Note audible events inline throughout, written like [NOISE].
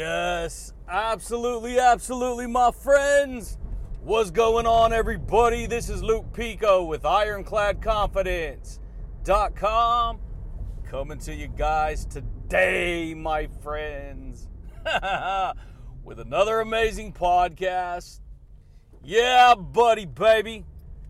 Yes, absolutely, absolutely, my friends. What's going on, everybody? This is Luke Pico with IroncladConfidence.com coming to you guys today, my friends, [LAUGHS] with another amazing podcast. Yeah, buddy, baby.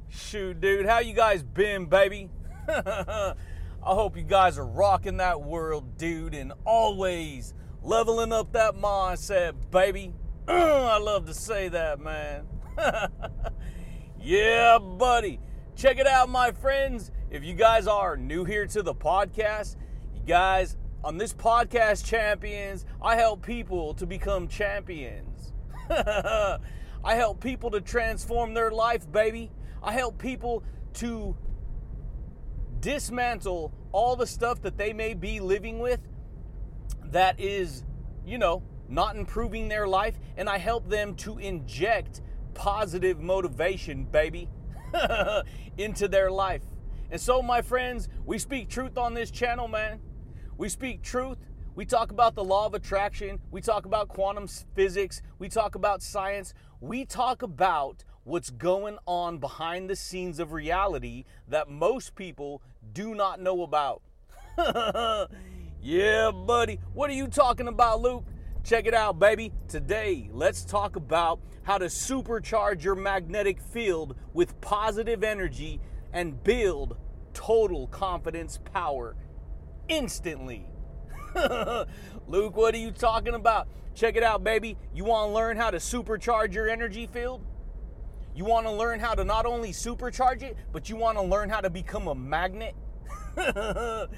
Shoot, dude, how you guys been, baby? [LAUGHS] I hope you guys are rocking that world, dude, and always leveling up that mindset, baby. I love to say that, man. [LAUGHS] yeah, buddy. Check it out, my friends. If you guys are new here to the podcast, you guys, on this podcast, Champions, I help people to become champions. [LAUGHS] I help people to transform their life, baby. I help people to dismantle all the stuff that they may be living with that is, you know, not improving their life, and I help them to inject positive motivation, baby, [LAUGHS] into their life. And so, my friends, we speak truth on this channel, man. We speak truth. We talk about the law of attraction. We talk about quantum physics. We talk about science. We talk about what's going on behind the scenes of reality that most people do not know about. [LAUGHS] yeah, buddy. What are you talking about, Luke? Check it out, baby. Today, let's talk about how to supercharge your magnetic field with positive energy and build total confidence power instantly. [LAUGHS] Luke, what are you talking about? Check it out, baby. You want to learn how to supercharge your energy field? You want to learn how to not only supercharge it, but you want to learn how to become a magnet? [LAUGHS]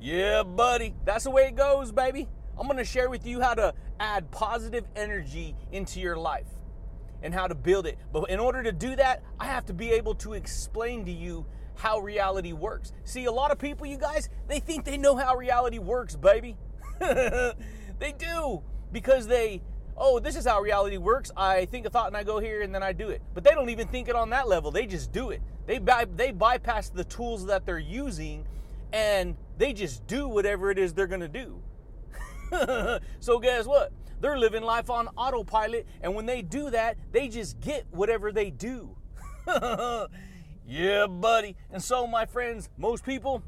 yeah, buddy. That's the way it goes, baby. I'm going to share with you how to add positive energy into your life and how to build it. But in order to do that, I have to be able to explain to you how reality works. See, a lot of people, you guys, they think they know how reality works, baby. [LAUGHS] they do because they, oh, this is how reality works. I think a thought and I go here and then I do it. But they don't even think it on that level. They just do it. They they bypass the tools that they're using and they just do whatever it is they're going to do. [LAUGHS] so guess what? They're living life on autopilot and when they do that, they just get whatever they do. [LAUGHS] Yeah, buddy. And so, my friends, most people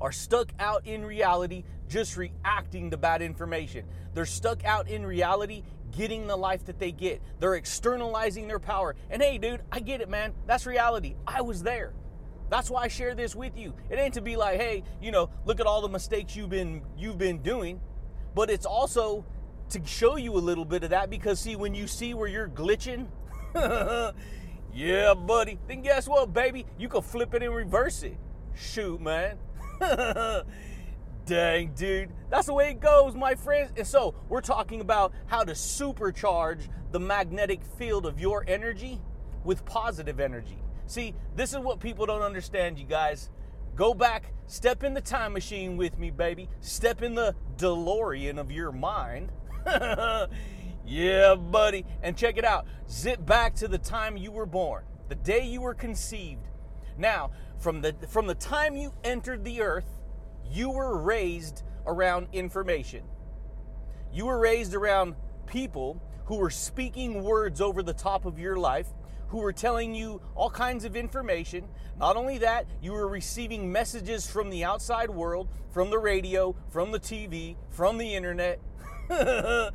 are stuck out in reality just reacting to bad information. They're stuck out in reality getting the life that they get. They're externalizing their power. And hey, dude, I get it, man. That's reality. I was there. That's why I share this with you. It ain't to be like, hey, you know, look at all the mistakes you've been you've been doing, but it's also to show you a little bit of that because see when you see where you're glitching [LAUGHS] Yeah, buddy. Then guess what, baby? You can flip it and reverse it. Shoot, man. [LAUGHS] Dang, dude. That's the way it goes, my friends. And so, we're talking about how to supercharge the magnetic field of your energy with positive energy. See, this is what people don't understand, you guys. Go back, step in the time machine with me, baby. Step in the DeLorean of your mind. [LAUGHS] Yeah, buddy. And check it out. Zip back to the time you were born, the day you were conceived. Now, from the from the time you entered the earth, you were raised around information. You were raised around people who were speaking words over the top of your life, who were telling you all kinds of information. Not only that, you were receiving messages from the outside world, from the radio, from the TV, from the internet. [LAUGHS]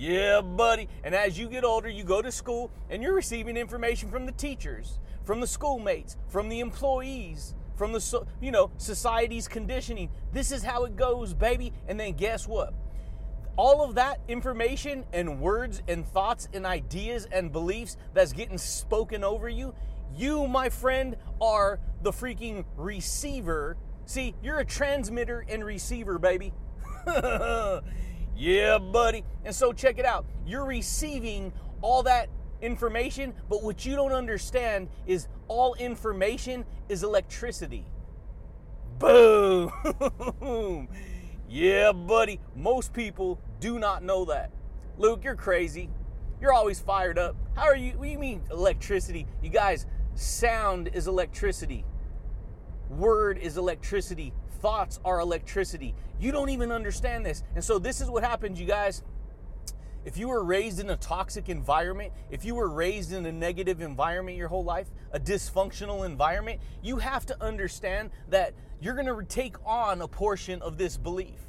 Yeah, buddy. And as you get older, you go to school and you're receiving information from the teachers, from the schoolmates, from the employees, from the you know, society's conditioning. This is how it goes, baby. And then guess what? All of that information and words and thoughts and ideas and beliefs that's getting spoken over you, you, my friend, are the freaking receiver. See, you're a transmitter and receiver, baby. [LAUGHS] Yeah, buddy. And so check it out. You're receiving all that information, but what you don't understand is all information is electricity. Boom. [LAUGHS] yeah, buddy. Most people do not know that. Luke, you're crazy. You're always fired up. How are you? What do you mean electricity? You guys, sound is electricity. Word is electricity. Thoughts are electricity. You don't even understand this. And so, this is what happens, you guys. If you were raised in a toxic environment, if you were raised in a negative environment your whole life, a dysfunctional environment, you have to understand that you're going to take on a portion of this belief.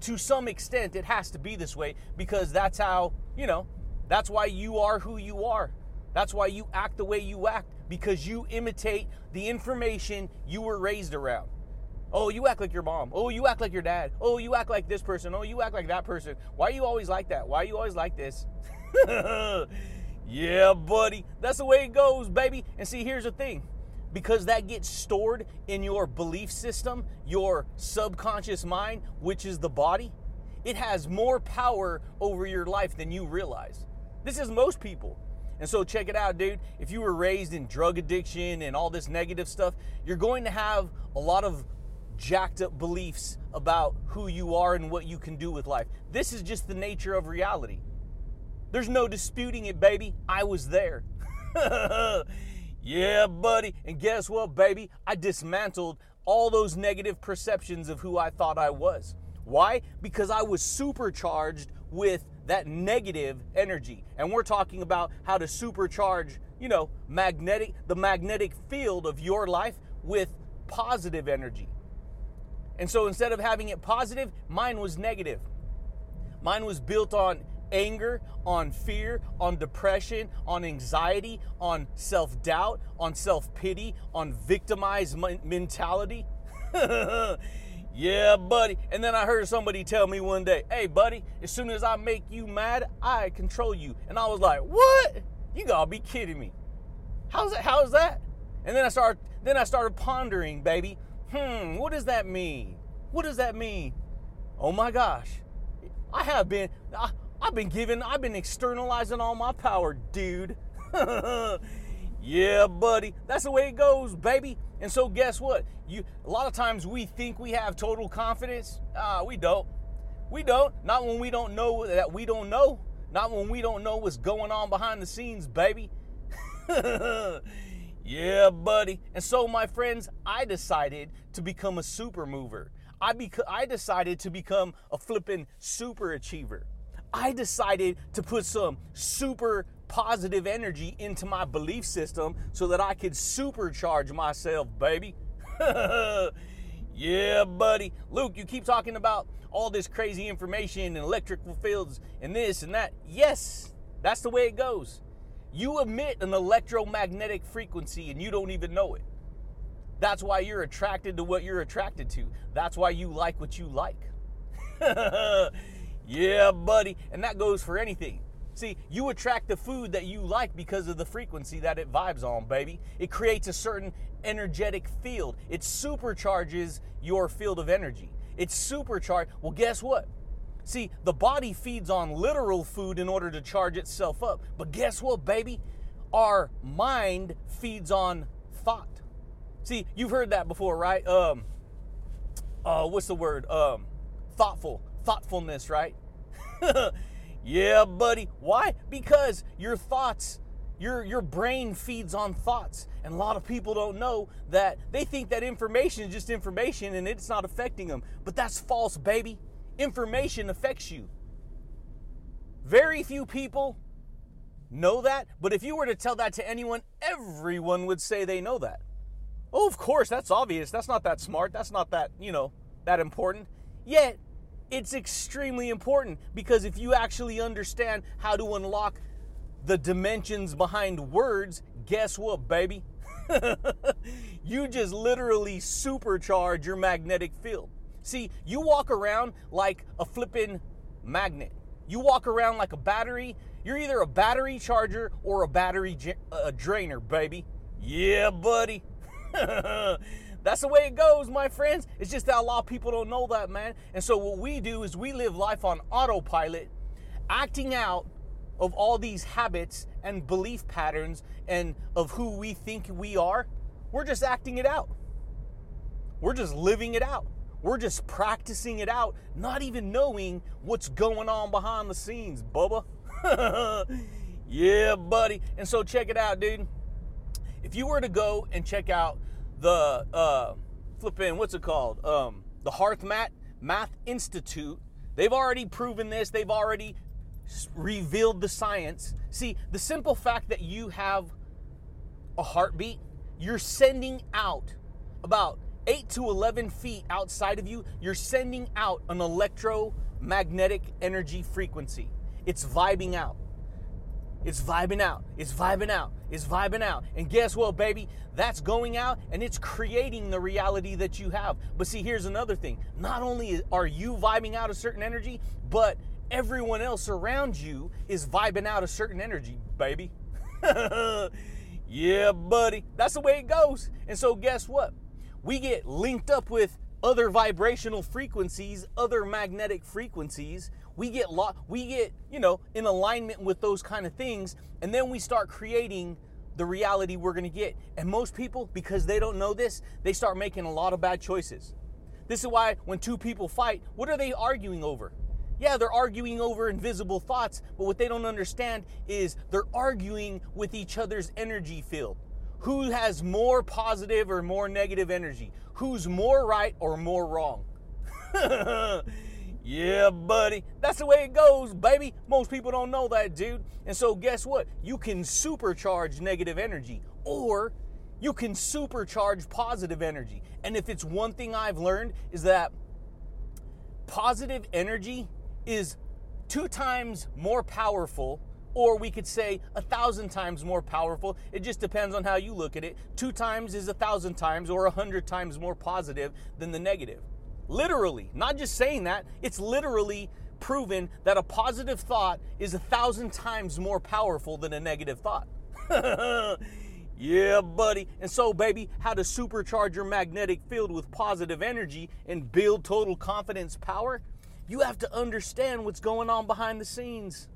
To some extent, it has to be this way because that's how, you know, that's why you are who you are. That's why you act the way you act because you imitate the information you were raised around. Oh, you act like your mom. Oh, you act like your dad. Oh, you act like this person. Oh, you act like that person. Why are you always like that? Why are you always like this? [LAUGHS] yeah, buddy. That's the way it goes, baby. And see, here's the thing because that gets stored in your belief system, your subconscious mind, which is the body, it has more power over your life than you realize. This is most people. And so, check it out, dude. If you were raised in drug addiction and all this negative stuff, you're going to have a lot of jacked up beliefs about who you are and what you can do with life. This is just the nature of reality. There's no disputing it, baby. I was there. [LAUGHS] yeah, buddy. And guess what, baby? I dismantled all those negative perceptions of who I thought I was. Why? Because I was supercharged with that negative energy. And we're talking about how to supercharge, you know, magnetic the magnetic field of your life with positive energy. And so instead of having it positive, mine was negative. Mine was built on anger, on fear, on depression, on anxiety, on self doubt, on self pity, on victimized mentality. [LAUGHS] yeah, buddy. And then I heard somebody tell me one day, hey, buddy, as soon as I make you mad, I control you. And I was like, what? You gotta be kidding me. How's that? How's that? And then I started, then I started pondering, baby hmm, what does that mean? What does that mean? Oh my gosh, I have been, I, I've been giving, I've been externalizing all my power, dude. [LAUGHS] yeah, buddy, that's the way it goes, baby. And so, guess what? You a lot of times we think we have total confidence. Ah, we don't. We don't. Not when we don't know that we don't know. Not when we don't know what's going on behind the scenes, baby. [LAUGHS] Yeah, buddy. And so, my friends, I decided to become a super mover. I, bec- I decided to become a flipping super achiever. I decided to put some super positive energy into my belief system so that I could supercharge myself, baby. [LAUGHS] yeah, buddy. Luke, you keep talking about all this crazy information and electrical fields and this and that. Yes, that's the way it goes. You emit an electromagnetic frequency and you don't even know it. That's why you're attracted to what you're attracted to. That's why you like what you like. [LAUGHS] yeah, buddy. And that goes for anything. See, you attract the food that you like because of the frequency that it vibes on, baby. It creates a certain energetic field. It supercharges your field of energy. It's supercharged. Well, guess what? See, the body feeds on literal food in order to charge itself up. But guess what, baby? Our mind feeds on thought. See, you've heard that before, right? Um, uh, what's the word? Um, thoughtful, thoughtfulness, right? [LAUGHS] yeah, buddy. Why? Because your thoughts, your your brain feeds on thoughts, and a lot of people don't know that. They think that information is just information and it's not affecting them. But that's false, baby information affects you. Very few people know that, but if you were to tell that to anyone, everyone would say they know that. Oh, of course, that's obvious. That's not that smart. That's not that, you know, that important. Yet, it's extremely important because if you actually understand how to unlock the dimensions behind words, guess what, baby? [LAUGHS] you just literally supercharge your magnetic field. See, you walk around like a flippin' magnet. You walk around like a battery. You're either a battery charger or a battery uh, drainer, baby. Yeah, buddy. [LAUGHS] That's the way it goes, my friends. It's just that a lot of people don't know that, man. And so what we do is we live life on autopilot, acting out of all these habits and belief patterns and of who we think we are. We're just acting it out. We're just living it out. We're just practicing it out, not even knowing what's going on behind the scenes, Bubba. [LAUGHS] yeah, buddy. And so check it out, dude. If you were to go and check out the uh, flipping, what's it called? Um, the HeartMath Math Institute, they've already proven this. They've already revealed the science. See, the simple fact that you have a heartbeat, you're sending out about 8 to 11 feet outside of you, you're sending out an electromagnetic energy frequency. It's vibing out. It's vibing out. It's vibing out. It's vibing out. And guess what, baby? That's going out and it's creating the reality that you have. But see, here's another thing. Not only are you vibing out a certain energy, but everyone else around you is vibing out a certain energy, baby. [LAUGHS] yeah, buddy. That's the way it goes. And so, guess what? We get linked up with other vibrational frequencies, other magnetic frequencies. We get lo- we get, you know, in alignment with those kind of things, and then we start creating the reality we're going to get. And most people because they don't know this, they start making a lot of bad choices. This is why when two people fight, what are they arguing over? Yeah, they're arguing over invisible thoughts, but what they don't understand is they're arguing with each other's energy field. Who has more positive or more negative energy? Who's more right or more wrong? [LAUGHS] yeah, buddy. That's the way it goes, baby. Most people don't know that, dude. And so, guess what? You can supercharge negative energy or you can supercharge positive energy. And if it's one thing I've learned, is that positive energy is two times more powerful or we could say a thousand times more powerful. It just depends on how you look at it. Two times is a thousand times or a hundred times more positive than the negative. Literally, not just saying that, it's literally proven that a positive thought is a thousand times more powerful than a negative thought. [LAUGHS] yeah, buddy. And so, baby, how to supercharge your magnetic field with positive energy and build total confidence power? You have to understand what's going on behind the scenes.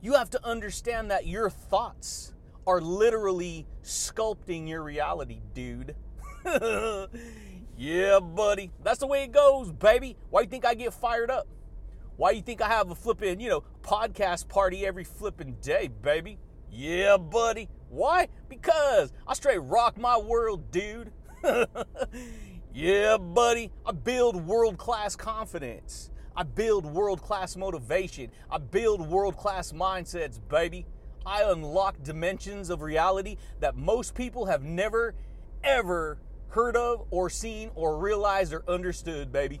You have to understand that your thoughts are literally sculpting your reality, dude. [LAUGHS] yeah, buddy. That's the way it goes, baby. Why you think I get fired up? Why you think I have a flipping, you know, podcast party every flipping day, baby? Yeah, buddy. Why? Because I straight rock my world, dude. [LAUGHS] yeah, buddy. I build world class confidence. I build world class motivation. I build world class mindsets, baby. I unlock dimensions of reality that most people have never, ever heard of or seen or realized or understood, baby.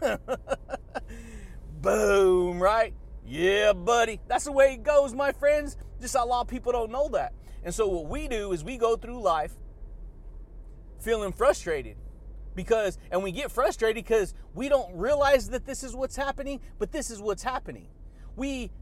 [LAUGHS] Boom, right? Yeah, buddy. That's the way it goes, my friends. Just a lot of people don't know that. And so, what we do is we go through life feeling frustrated because and we get frustrated because we don't realize that this is what's happening but this is what's happening. We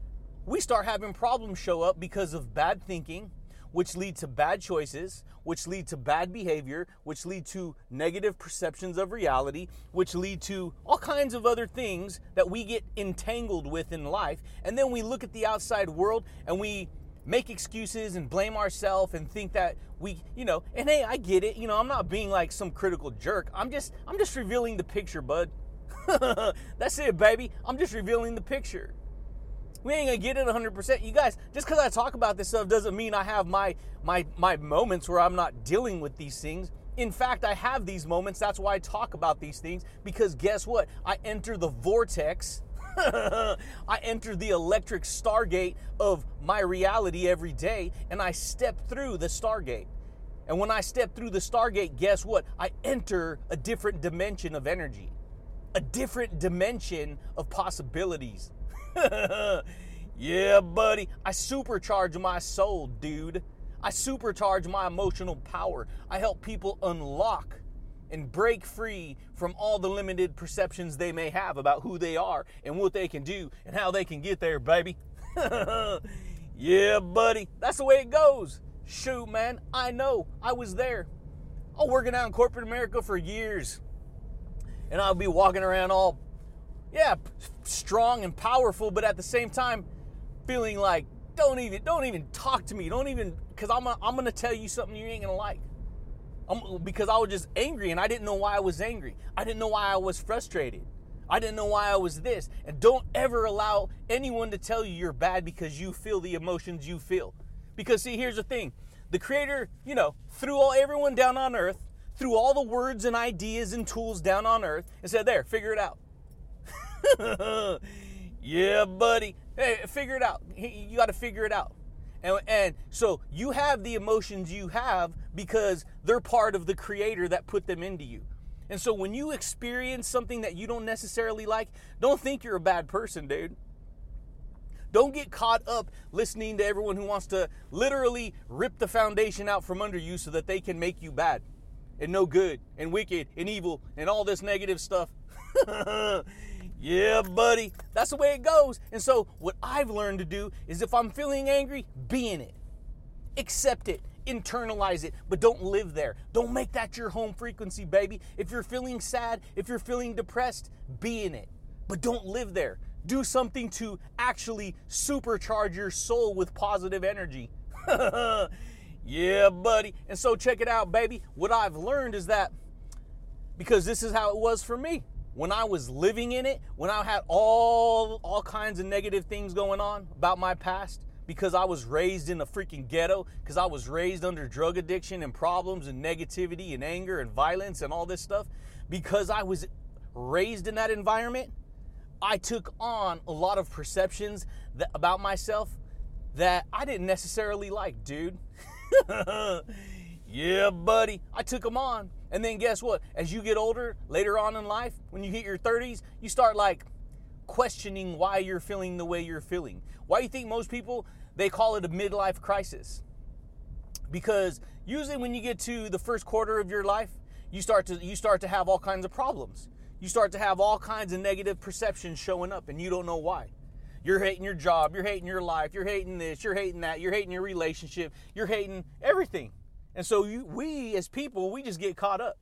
we start having problems show up because of bad thinking which lead to bad choices which lead to bad behavior which lead to negative perceptions of reality which lead to all kinds of other things that we get entangled with in life. And then we look at the outside world and we make excuses and blame ourselves and think that we, you know, and hey, I get it. You know, I'm not being like some critical jerk. I'm just I'm just revealing the picture, bud. [LAUGHS] That's it, baby. I'm just revealing the picture. We ain't gonna get it 100%. You guys, just because I talk about this stuff doesn't mean I have my my my moments where I'm not dealing with these things. In fact, I have these moments. That's why I talk about these things because guess what? I enter the vortex [LAUGHS] I enter the electric stargate of my reality every day and I step through the stargate. And when I step through the stargate, guess what? I enter a different dimension of energy, a different dimension of possibilities. [LAUGHS] yeah, buddy. I supercharge my soul, dude. I supercharge my emotional power. I help people unlock and break free from all the limited perceptions they may have about who they are and what they can do and how they can get there, baby. [LAUGHS] yeah, buddy. That's the way it goes. Shoot, man. I know. I was there. I was working out in corporate America for years. And I'll be walking around all, yeah, strong and powerful, but at the same time, feeling like, don't even, don't even talk to me. Don't even, because I'm, I'm going to tell you something you ain't going to like. I'm, because I was just angry and I didn't know why I was angry. I didn't know why I was frustrated. I didn't know why I was this. And don't ever allow anyone to tell you you're bad because you feel the emotions you feel. Because see, here's the thing. The creator, you know, threw all everyone down on earth, threw all the words and ideas and tools down on earth and said, "There, figure it out." [LAUGHS] yeah, buddy. Hey, figure it out. You got to figure it out. And, and so you have the emotions you have because they're part of the creator that put them into you. And so when you experience something that you don't necessarily like, don't think you're a bad person, dude. Don't get caught up listening to everyone who wants to literally rip the foundation out from under you so that they can make you bad and no good and wicked and evil and all this negative stuff. [LAUGHS] yeah, buddy. That's the way it goes. And so, what I've learned to do is if I'm feeling angry, be in it, accept it, internalize it, but don't live there. Don't make that your home frequency, baby. If you're feeling sad, if you're feeling depressed, be in it, but don't live there. Do something to actually supercharge your soul with positive energy. [LAUGHS] yeah, buddy. And so, check it out, baby. What I've learned is that because this is how it was for me when I was living in it, when I had all all kinds of negative things going on about my past, because I was raised in a freaking ghetto, because I was raised under drug addiction and problems and negativity and anger and violence and all this stuff, because I was raised in that environment, I took on a lot of perceptions that, about myself that I didn't necessarily like, dude. [LAUGHS] yeah, buddy, I took them on. And then guess what? As you get older, later on in life, when you hit your 30s, you start like questioning why you're feeling the way you're feeling. Why you think most people they call it a midlife crisis? Because usually when you get to the first quarter of your life, you start to you start to have all kinds of problems. You start to have all kinds of negative perceptions showing up and you don't know why. You're hating your job, you're hating your life, you're hating this, you're hating that, you're hating your relationship, you're hating everything. And so you, we as people, we just get caught up.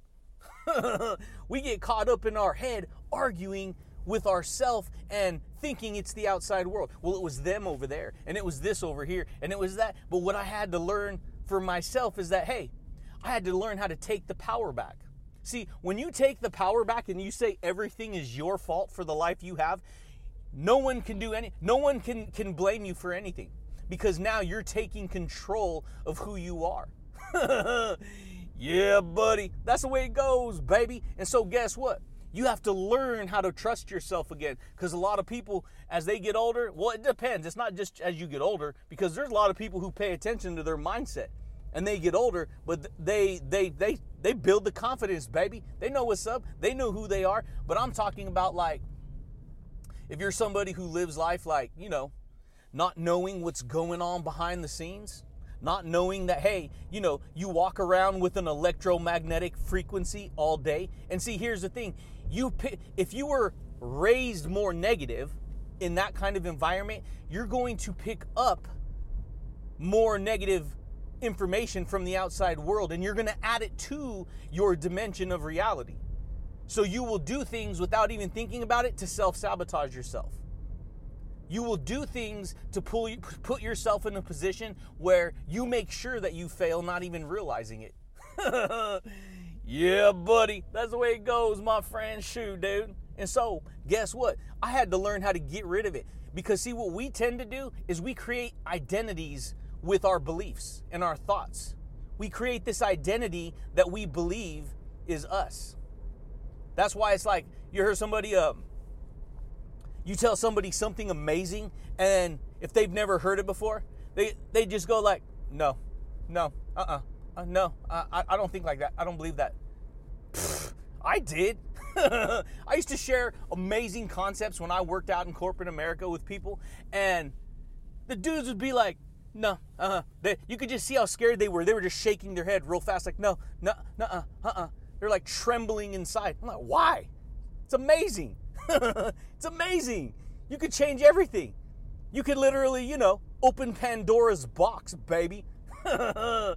[LAUGHS] we get caught up in our head arguing with ourself and thinking it's the outside world. Well, it was them over there, and it was this over here, and it was that. But what I had to learn for myself is that, hey, I had to learn how to take the power back. See, when you take the power back and you say everything is your fault for the life you have, no one can do any no one can can blame you for anything because now you're taking control of who you are. [LAUGHS] yeah, buddy. That's the way it goes, baby. And so guess what? You have to learn how to trust yourself again because a lot of people, as they get older, well, it depends. It's not just as you get older because there's a lot of people who pay attention to their mindset and they get older, but they they they they build the confidence, baby. They know what's up. They know who they are. But I'm talking about like if you're somebody who lives life like you know, not knowing what's going on behind the scenes not knowing that, hey, you know, you walk around with an electromagnetic frequency all day. And see, here's the thing you if you were raised more negative in that kind of environment, you're going to pick up more negative information from the outside world and you're going to add it to your dimension of reality. So you will do things without even thinking about it to self sabotage yourself. You will do things to pull you, put yourself in a position where you make sure that you fail, not even realizing it. [LAUGHS] yeah, buddy, that's the way it goes, my friend. Shoot, dude. And so, guess what? I had to learn how to get rid of it because see, what we tend to do is we create identities with our beliefs and our thoughts. We create this identity that we believe is us. That's why it's like you heard somebody um, you tell somebody something amazing, and if they've never heard it before, they they just go like, no, no, uh-uh, uh, no, I, I don't think like that. I don't believe that. Pfft, [LAUGHS] I did. [LAUGHS] I used to share amazing concepts when I worked out in corporate America with people, and the dudes would be like, no, uh-uh. They, you could just see how scared they were. They were just shaking their head real fast, like, no, no, uh-uh, uh-uh. They're like trembling inside. I'm like, why? It's amazing. [LAUGHS] it's amazing. You could change everything. You could literally, you know, open Pandora's box, baby. [LAUGHS]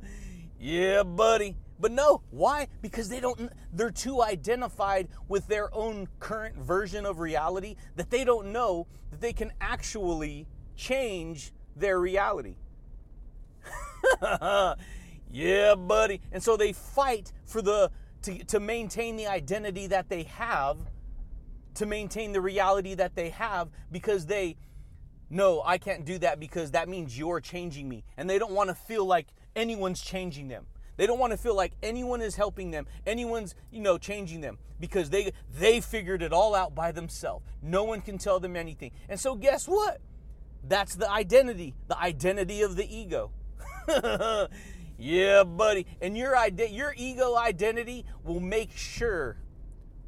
yeah, buddy. But no, why? Because they don't they're too identified with their own current version of reality that they don't know that they can actually change their reality. [LAUGHS] yeah, buddy. And so they fight for the to, to maintain the identity that they have to maintain the reality that they have because they no, I can't do that because that means you're changing me. And they don't want to feel like anyone's changing them. They don't want to feel like anyone is helping them, anyone's, you know, changing them because they they figured it all out by themselves. No one can tell them anything. And so guess what? That's the identity, the identity of the ego. [LAUGHS] yeah, buddy. And your ide- your ego identity will make sure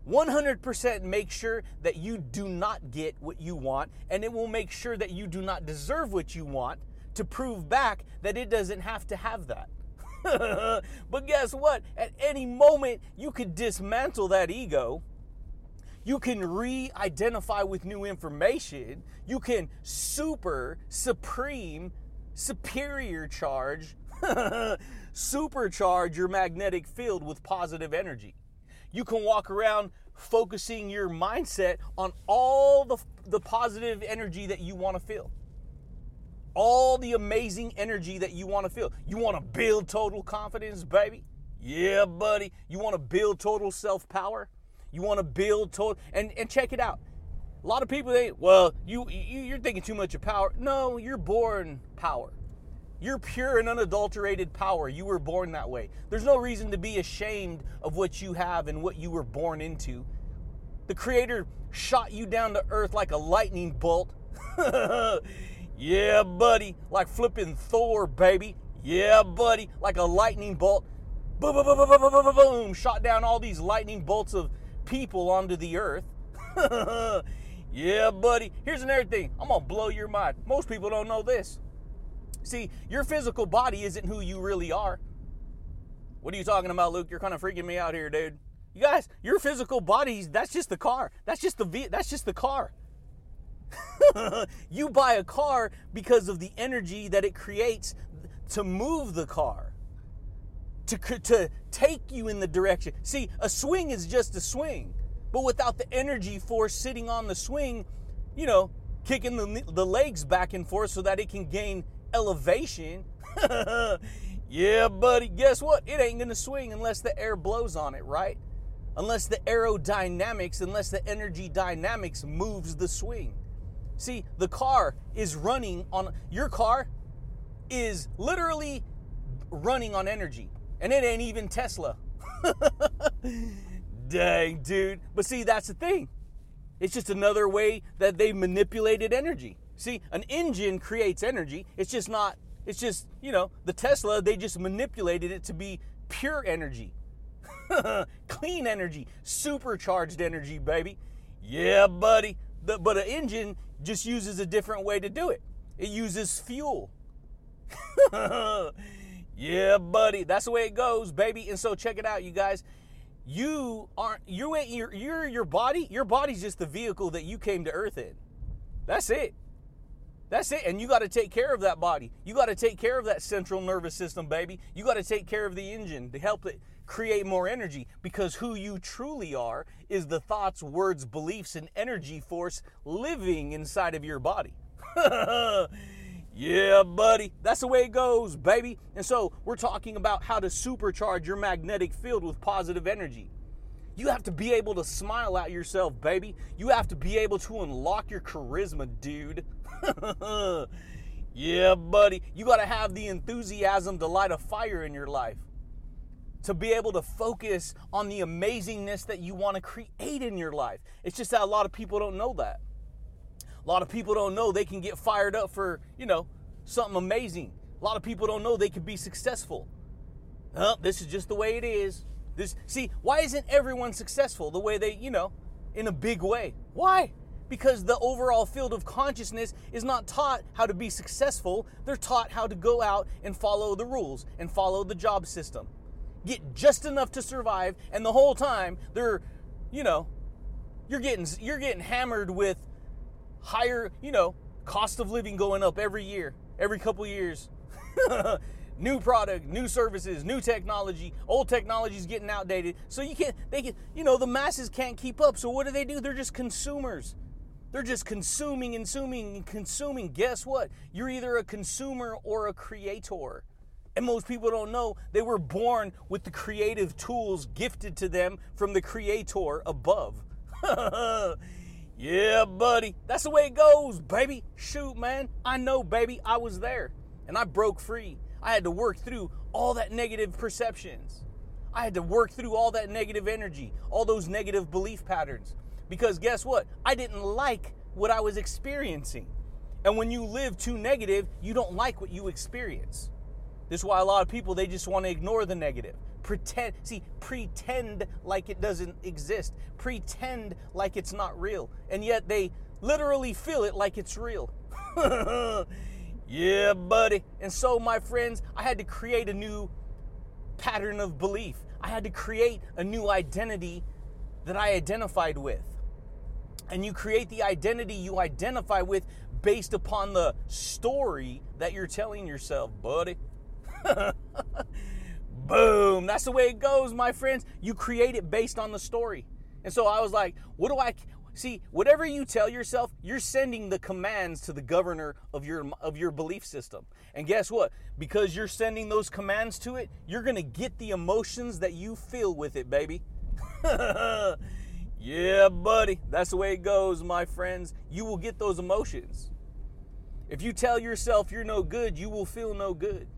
100% make sure that you do not get what you want and it will make sure that you do not deserve what you want to prove back that it doesn't have to have that. [LAUGHS] but guess what? At any moment, you could dismantle that ego. You can re identify with new information. You can super, supreme, superior charge, [LAUGHS] supercharge your magnetic field with positive energy. You can walk around focusing your mindset on all the, the positive energy that you want to feel all the amazing energy that you want to feel. You want to build total confidence, baby? Yeah, buddy. You want to build total self power? You want to build total and and check it out. A lot of people they well, you, you you're thinking too much of power. No, you're born power. You're pure and unadulterated power. You were born that way. There's no reason to be ashamed of what you have and what you were born into. The Creator shot you down to earth like a lightning bolt. [LAUGHS] Yeah, buddy. Like flipping Thor, baby. Yeah, buddy. Like a lightning bolt. Boom, boom, boom, boom, boom, boom, boom. Shot down all these lightning bolts of people onto the earth. [LAUGHS] yeah, buddy. Here's another thing. I'm going to blow your mind. Most people don't know this. See, your physical body isn't who you really are. What are you talking about, Luke? You're kind of freaking me out here, dude. You guys, your physical body, that's just the car. That's just the that's just the car. [LAUGHS] you buy a car because of the energy that it creates to move the car, to, to take you in the direction. See, a swing is just a swing, but without the energy force sitting on the swing, you know, kicking the, the legs back and forth so that it can gain elevation. [LAUGHS] yeah, buddy, guess what? It ain't gonna swing unless the air blows on it, right? Unless the aerodynamics, unless the energy dynamics moves the swing. See, the car is running on your car is literally running on energy. And it ain't even Tesla. [LAUGHS] Dang, dude. But see, that's the thing. It's just another way that they manipulated energy. See, an engine creates energy. It's just not, it's just, you know, the Tesla, they just manipulated it to be pure energy. [LAUGHS] Clean energy, supercharged energy, baby. Yeah, buddy. The, but an engine just uses a different way to do it. It uses fuel. [LAUGHS] yeah, buddy. That's the way it goes, baby. And so check it out, you guys. You aren't you ain't your your your body, your body's just the vehicle that you came to earth in. That's it. That's it. And you got to take care of that body. You got to take care of that central nervous system, baby. You got to take care of the engine to help it create more energy because who you truly are is the thoughts, words, beliefs, and energy force living inside of your body. [LAUGHS] yeah, buddy. That's the way it goes, baby. And so we're talking about how to supercharge your magnetic field with positive energy. You have to be able to smile at yourself, baby. You have to be able to unlock your charisma, dude. [LAUGHS] yeah, buddy. You got to have the enthusiasm to light a fire in your life. To be able to focus on the amazingness that you want to create in your life. It's just that a lot of people don't know that. A lot of people don't know they can get fired up for, you know, something amazing. A lot of people don't know they can be successful. Oh, this is just the way it is. This see, why isn't everyone successful the way they, you know, in a big way? Why? Because the overall field of consciousness is not taught how to be successful. They're taught how to go out and follow the rules and follow the job system. Get just enough to survive and the whole time they're, you know, you're getting you're getting hammered with higher, you know, cost of living going up every year, every couple years. [LAUGHS] new product, new services, new technology. Old technology is getting outdated. So you can't, they can, you know, the masses can't keep up. So what do they do? They're just consumers. They're just consuming and consuming and consuming. Guess what? You're either a consumer or a creator. And most people don't know they were born with the creative tools gifted to them from the creator above. [LAUGHS] yeah, buddy. That's the way it goes, baby. Shoot, man. I know, baby. I was there and I broke free. I had to work through all that negative perceptions. I had to work through all that negative energy, all those negative belief patterns. Because guess what? I didn't like what I was experiencing. And when you live too negative, you don't like what you experience. This is why a lot of people they just want to ignore the negative. Pretend see, pretend like it doesn't exist. Pretend like it's not real. And yet they literally feel it like it's real. [LAUGHS] yeah, buddy. And so my friends, I had to create a new pattern of belief. I had to create a new identity that I identified with. And you create the identity you identify with based upon the story that you're telling yourself, buddy. [LAUGHS] Boom. That's the way it goes, my friends. You create it based on the story. And so I was like, what do I see? Whatever you tell yourself, you're sending the commands to the governor of your of your belief system. And guess what? Because you're sending those commands to it, you're going to get the emotions that you feel with it, baby. [LAUGHS] yeah, buddy. That's the way it goes, my friends. You will get those emotions. If you tell yourself you're no good, you will feel no good.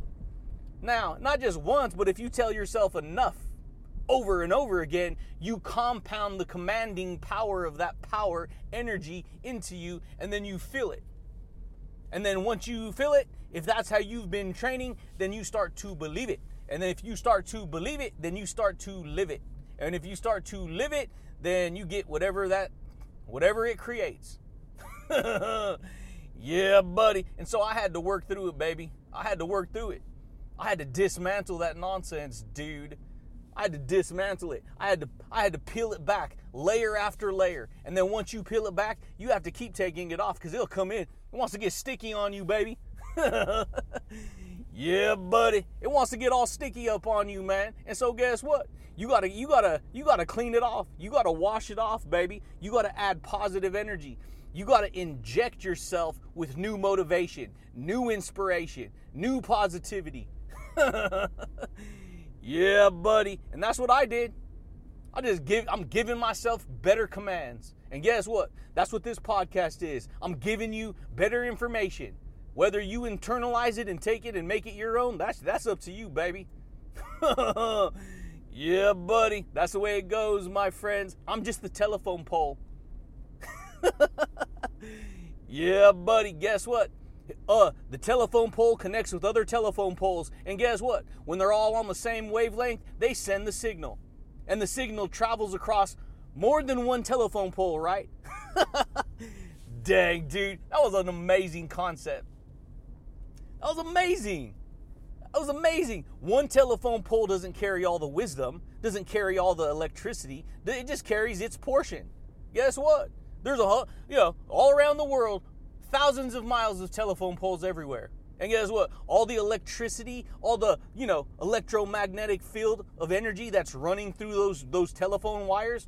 Now, not just once, but if you tell yourself enough over and over again, you compound the commanding power of that power energy into you, and then you feel it. And then once you feel it, if that's how you've been training, then you start to believe it. And then if you start to believe it, then you start to live it. And if you start to live it, then you get whatever that whatever it creates. [LAUGHS] yeah, buddy. And so I had to work through it, baby. I had to work through it. I had to dismantle that nonsense, dude. I had to dismantle it. I had to I had to peel it back layer after layer. And then once you peel it back, you have to keep taking it off cuz it'll come in. It wants to get sticky on you, baby. [LAUGHS] yeah, buddy. It wants to get all sticky up on you, man. And so guess what? You got to you got to you got to clean it off. You got to wash it off, baby. You got to add positive energy. You got to inject yourself with new motivation, new inspiration, new positivity. [LAUGHS] yeah, buddy. And that's what I did. I just give I'm giving myself better commands. And guess what? That's what this podcast is. I'm giving you better information. Whether you internalize it and take it and make it your own, that's that's up to you, baby. [LAUGHS] yeah, buddy. That's the way it goes, my friends. I'm just the telephone pole. [LAUGHS] yeah, buddy. Guess what? uh, the telephone pole connects with other telephone poles, and guess what? When they're all on the same wavelength, they send the signal. And the signal travels across more than one telephone pole, right? [LAUGHS] Dang, dude, that was an amazing concept. That was amazing. That was amazing. One telephone pole doesn't carry all the wisdom, doesn't carry all the electricity, it just carries its portion. Guess what? There's a, whole, you know, all around the world, thousands of miles of telephone poles everywhere. And guess what? All the electricity, all the, you know, electromagnetic field of energy that's running through those those telephone wires,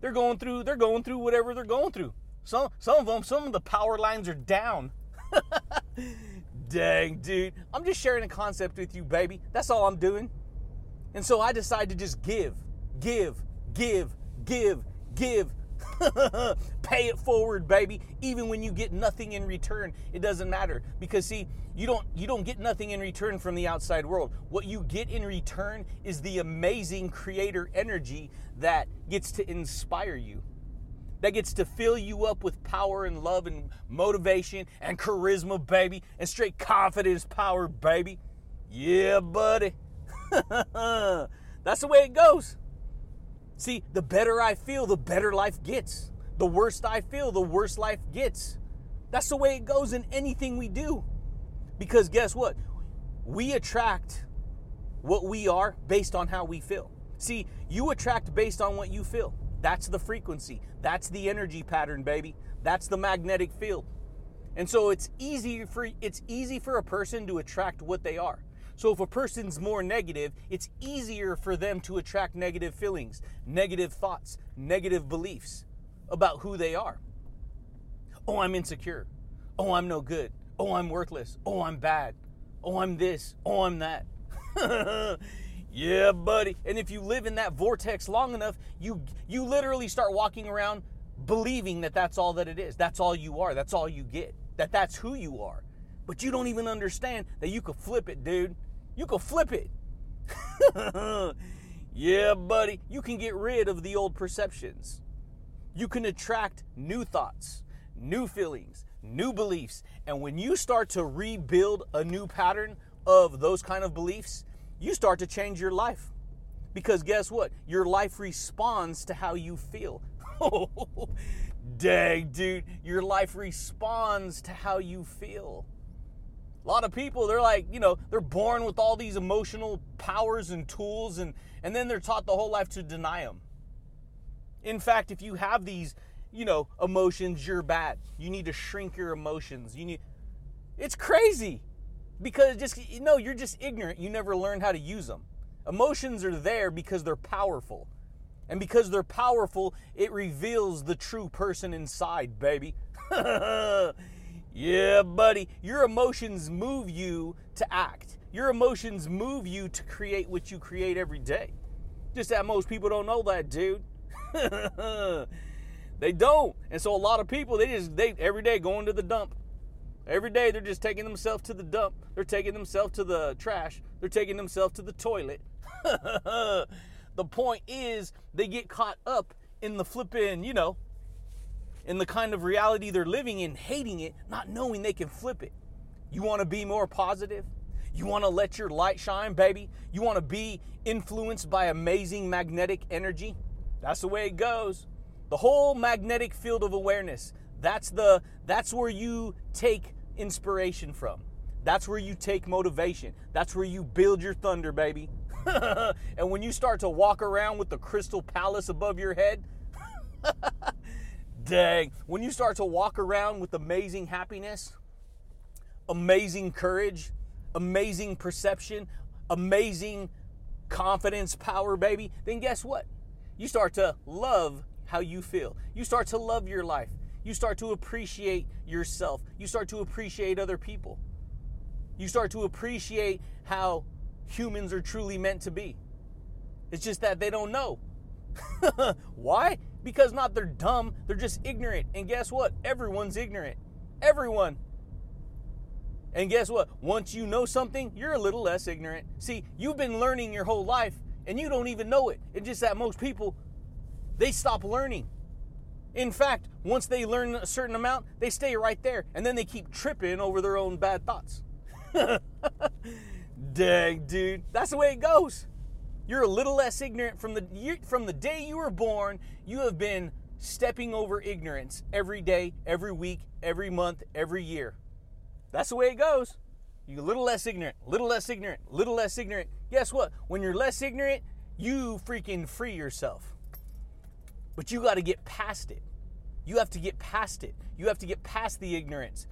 they're going through they're going through whatever they're going through. Some some of them, some of the power lines are down. [LAUGHS] Dang, dude. I'm just sharing a concept with you, baby. That's all I'm doing. And so I decided to just give, give, give, give, give [LAUGHS] Pay it forward, baby. Even when you get nothing in return, it doesn't matter because see, you don't you don't get nothing in return from the outside world. What you get in return is the amazing creator energy that gets to inspire you. That gets to fill you up with power and love and motivation and charisma, baby, and straight confidence power, baby. Yeah, buddy. [LAUGHS] That's the way it goes. See, the better I feel, the better life gets. The worse I feel, the worse life gets. That's the way it goes in anything we do. Because guess what? We attract what we are based on how we feel. See, you attract based on what you feel. That's the frequency. That's the energy pattern, baby. That's the magnetic field. And so it's easy for it's easy for a person to attract what they are. So if a person's more negative, it's easier for them to attract negative feelings, negative thoughts, negative beliefs about who they are. Oh, I'm insecure. Oh, I'm no good. Oh, I'm worthless. Oh, I'm bad. Oh, I'm this. Oh, I'm that. [LAUGHS] yeah, buddy. And if you live in that vortex long enough, you you literally start walking around believing that that's all that it is. That's all you are. That's all you get. That that's who you are. But you don't even understand that you could flip it, dude. You can flip it. [LAUGHS] yeah, buddy. You can get rid of the old perceptions. You can attract new thoughts, new feelings, new beliefs. And when you start to rebuild a new pattern of those kind of beliefs, you start to change your life. Because guess what? Your life responds to how you feel. [LAUGHS] Dang, dude, your life responds to how you feel. A lot of people, they're like, you know, they're born with all these emotional powers and tools, and, and then they're taught the whole life to deny them. In fact, if you have these, you know, emotions, you're bad. You need to shrink your emotions. You need, it's crazy because just, you know, you're just ignorant. You never learned how to use them. Emotions are there because they're powerful. And because they're powerful, it reveals the true person inside, baby. [LAUGHS] yeah, buddy. Your emotions move you to act. Your emotions move you to create what you create every day. Just that most people don't know that, dude. [LAUGHS] they don't. And so a lot of people, they just they every day going to the dump. Every day they're just taking themselves to the dump. They're taking themselves to the trash. They're taking themselves to the toilet. [LAUGHS] the point is, they get caught up in the flipping, you know, in the kind of reality they're living in, hating it, not knowing they can flip it. You want to be more positive? You want to let your light shine, baby? You want to be influenced by amazing magnetic energy? That's the way it goes. The whole magnetic field of awareness. That's the that's where you take inspiration from. That's where you take motivation. That's where you build your thunder, baby. [LAUGHS] and when you start to walk around with the crystal palace above your head, [LAUGHS] dang, when you start to walk around with amazing happiness, amazing courage, amazing perception, amazing confidence, power, baby, then guess what? You start to love how you feel. You start to love your life. You start to appreciate yourself. You start to appreciate other people. You start to appreciate how humans are truly meant to be. It's just that they don't know. [LAUGHS] Why? Because not they're dumb, they're just ignorant. And guess what? Everyone's ignorant. Everyone. And guess what? Once you know something, you're a little less ignorant. See, you've been learning your whole life and you don't even know it. It's just that most people, they stop learning. In fact, once they learn a certain amount, they stay right there and then they keep tripping over their own bad thoughts. [LAUGHS] Dang, dude. That's the way it goes. You're a little less ignorant from the from the day you were born. You have been stepping over ignorance every day, every week, every month, every year. That's the way it goes. You're a little less ignorant, little less ignorant, little less ignorant. Guess what? When you're less ignorant, you freaking free yourself. But you got to get past it. You have to get past it. You have to get past the ignorance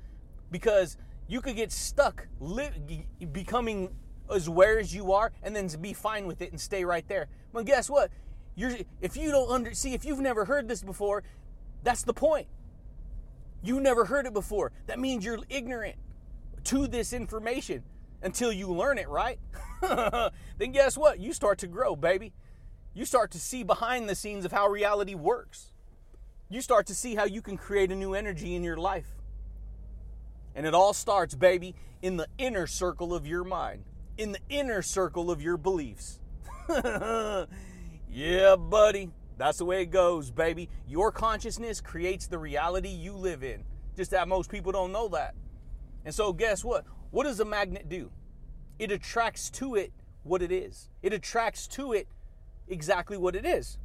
because you could get stuck li- becoming as aware as you are and then be fine with it and stay right there. Well, guess what? You're, if you don't under, see, if you've never heard this before, that's the point. You never heard it before. That means you're ignorant to this information until you learn it, right? [LAUGHS] then guess what? You start to grow, baby. You start to see behind the scenes of how reality works. You start to see how you can create a new energy in your life. And it all starts, baby, in the inner circle of your mind, in the inner circle of your beliefs. [LAUGHS] yeah, buddy. That's the way it goes, baby. Your consciousness creates the reality you live in. Just that most people don't know that. And so, guess what? What does a magnet do? It attracts to it what it is, it attracts to it exactly what it is.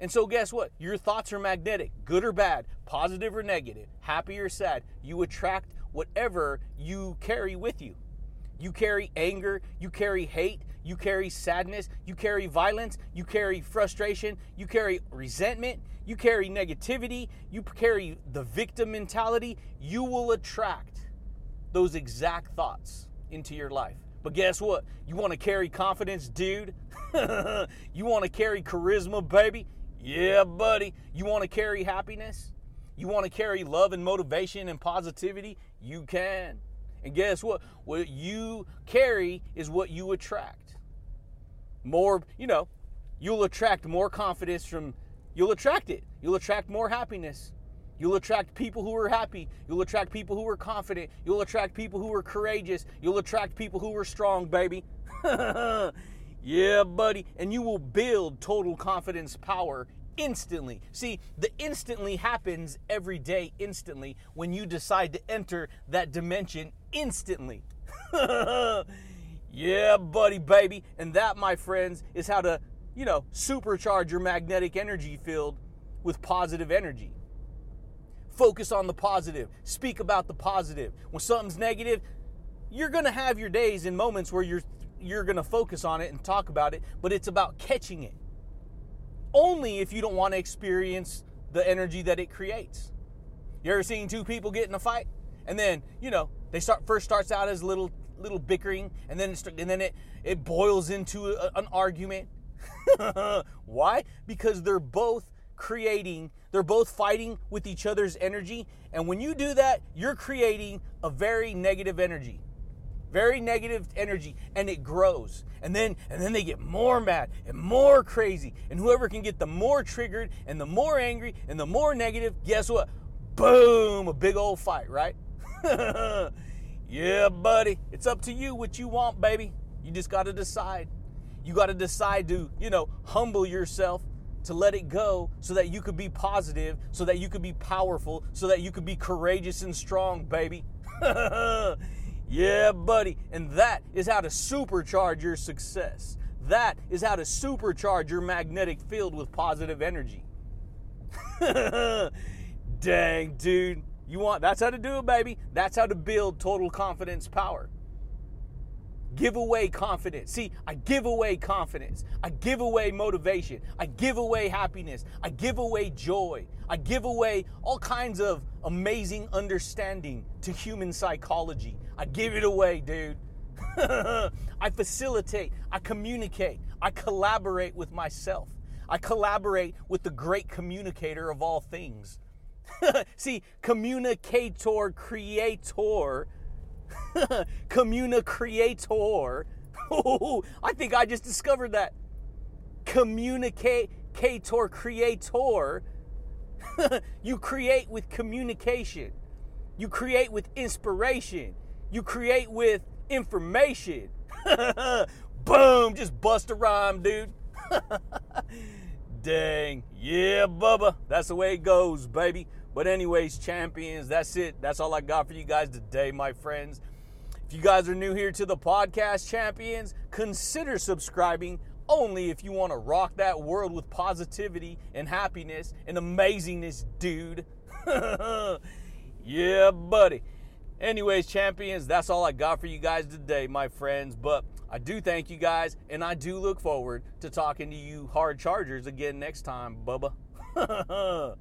And so, guess what? Your thoughts are magnetic, good or bad, positive or negative, happy or sad. You attract whatever you carry with you. You carry anger, you carry hate, you carry sadness, you carry violence, you carry frustration, you carry resentment, you carry negativity, you carry the victim mentality. You will attract those exact thoughts into your life. But guess what? You want to carry confidence, dude? [LAUGHS] you want to carry charisma, baby? Yeah, buddy. You want to carry happiness? You want to carry love and motivation and positivity? You can. And guess what? What you carry is what you attract. More, you know, you'll attract more confidence from, you'll attract it. You'll attract more happiness. You'll attract people who are happy. You'll attract people who are confident. You'll attract people who are courageous. You'll attract people who are strong, baby. [LAUGHS] yeah, buddy. And you will build total confidence power instantly. See, the instantly happens every day, instantly, when you decide to enter that dimension instantly. [LAUGHS] yeah, buddy, baby. And that, my friends, is how to, you know, supercharge your magnetic energy field with positive energy. Focus on the positive. Speak about the positive. When something's negative, you're going to have your days and moments where you're you're going to focus on it and talk about it, but it's about catching it. Only if you don't want to experience the energy that it creates. You ever seen two people get in a fight and then, you know, they start first starts out as little little bickering and then it, and then it it boils into a, an argument. [LAUGHS] Why? Because they're both creating, they're both fighting with each other's energy. And when you do that, you're creating a very negative energy. Very negative energy, and it grows. And then and then they get more mad and more crazy. And whoever can get the more triggered and the more angry and the more negative, guess what? Boom, a big old fight, right? [LAUGHS] yeah, buddy. It's up to you what you want, baby. You just got to decide. You got to decide to, you know, humble yourself to let it go so that you could be positive, so that you could be powerful, so that you could be courageous and strong, baby. [LAUGHS] yeah, buddy. And that is how to supercharge your success. That is how to supercharge your magnetic field with positive energy. [LAUGHS] Dang, dude. You want that's how to do it, baby. That's how to build total confidence power. Give away confidence. See, I give away confidence. I give away motivation. I give away happiness. I give away joy. I give away all kinds of amazing understanding to human psychology. I give it away, dude. [LAUGHS] I facilitate. I communicate. I collaborate with myself. I collaborate with the great communicator of all things. [LAUGHS] See, communicator, creator [LAUGHS] Communicator. Oh, I think I just discovered that. Communicator, creator. [LAUGHS] you create with communication. You create with inspiration. You create with information. [LAUGHS] Boom, just bust a rhyme, dude. Dang. Yeah, Bubba. That's the way it goes, baby. But, anyways, champions, that's it. That's all I got for you guys today, my friends. If you guys are new here to the podcast, champions, consider subscribing only if you want to rock that world with positivity and happiness and amazingness, dude. [LAUGHS] yeah, buddy. Anyways, champions, that's all I got for you guys today, my friends. But I do thank you guys, and I do look forward to talking to you hard chargers again next time, Bubba. [LAUGHS]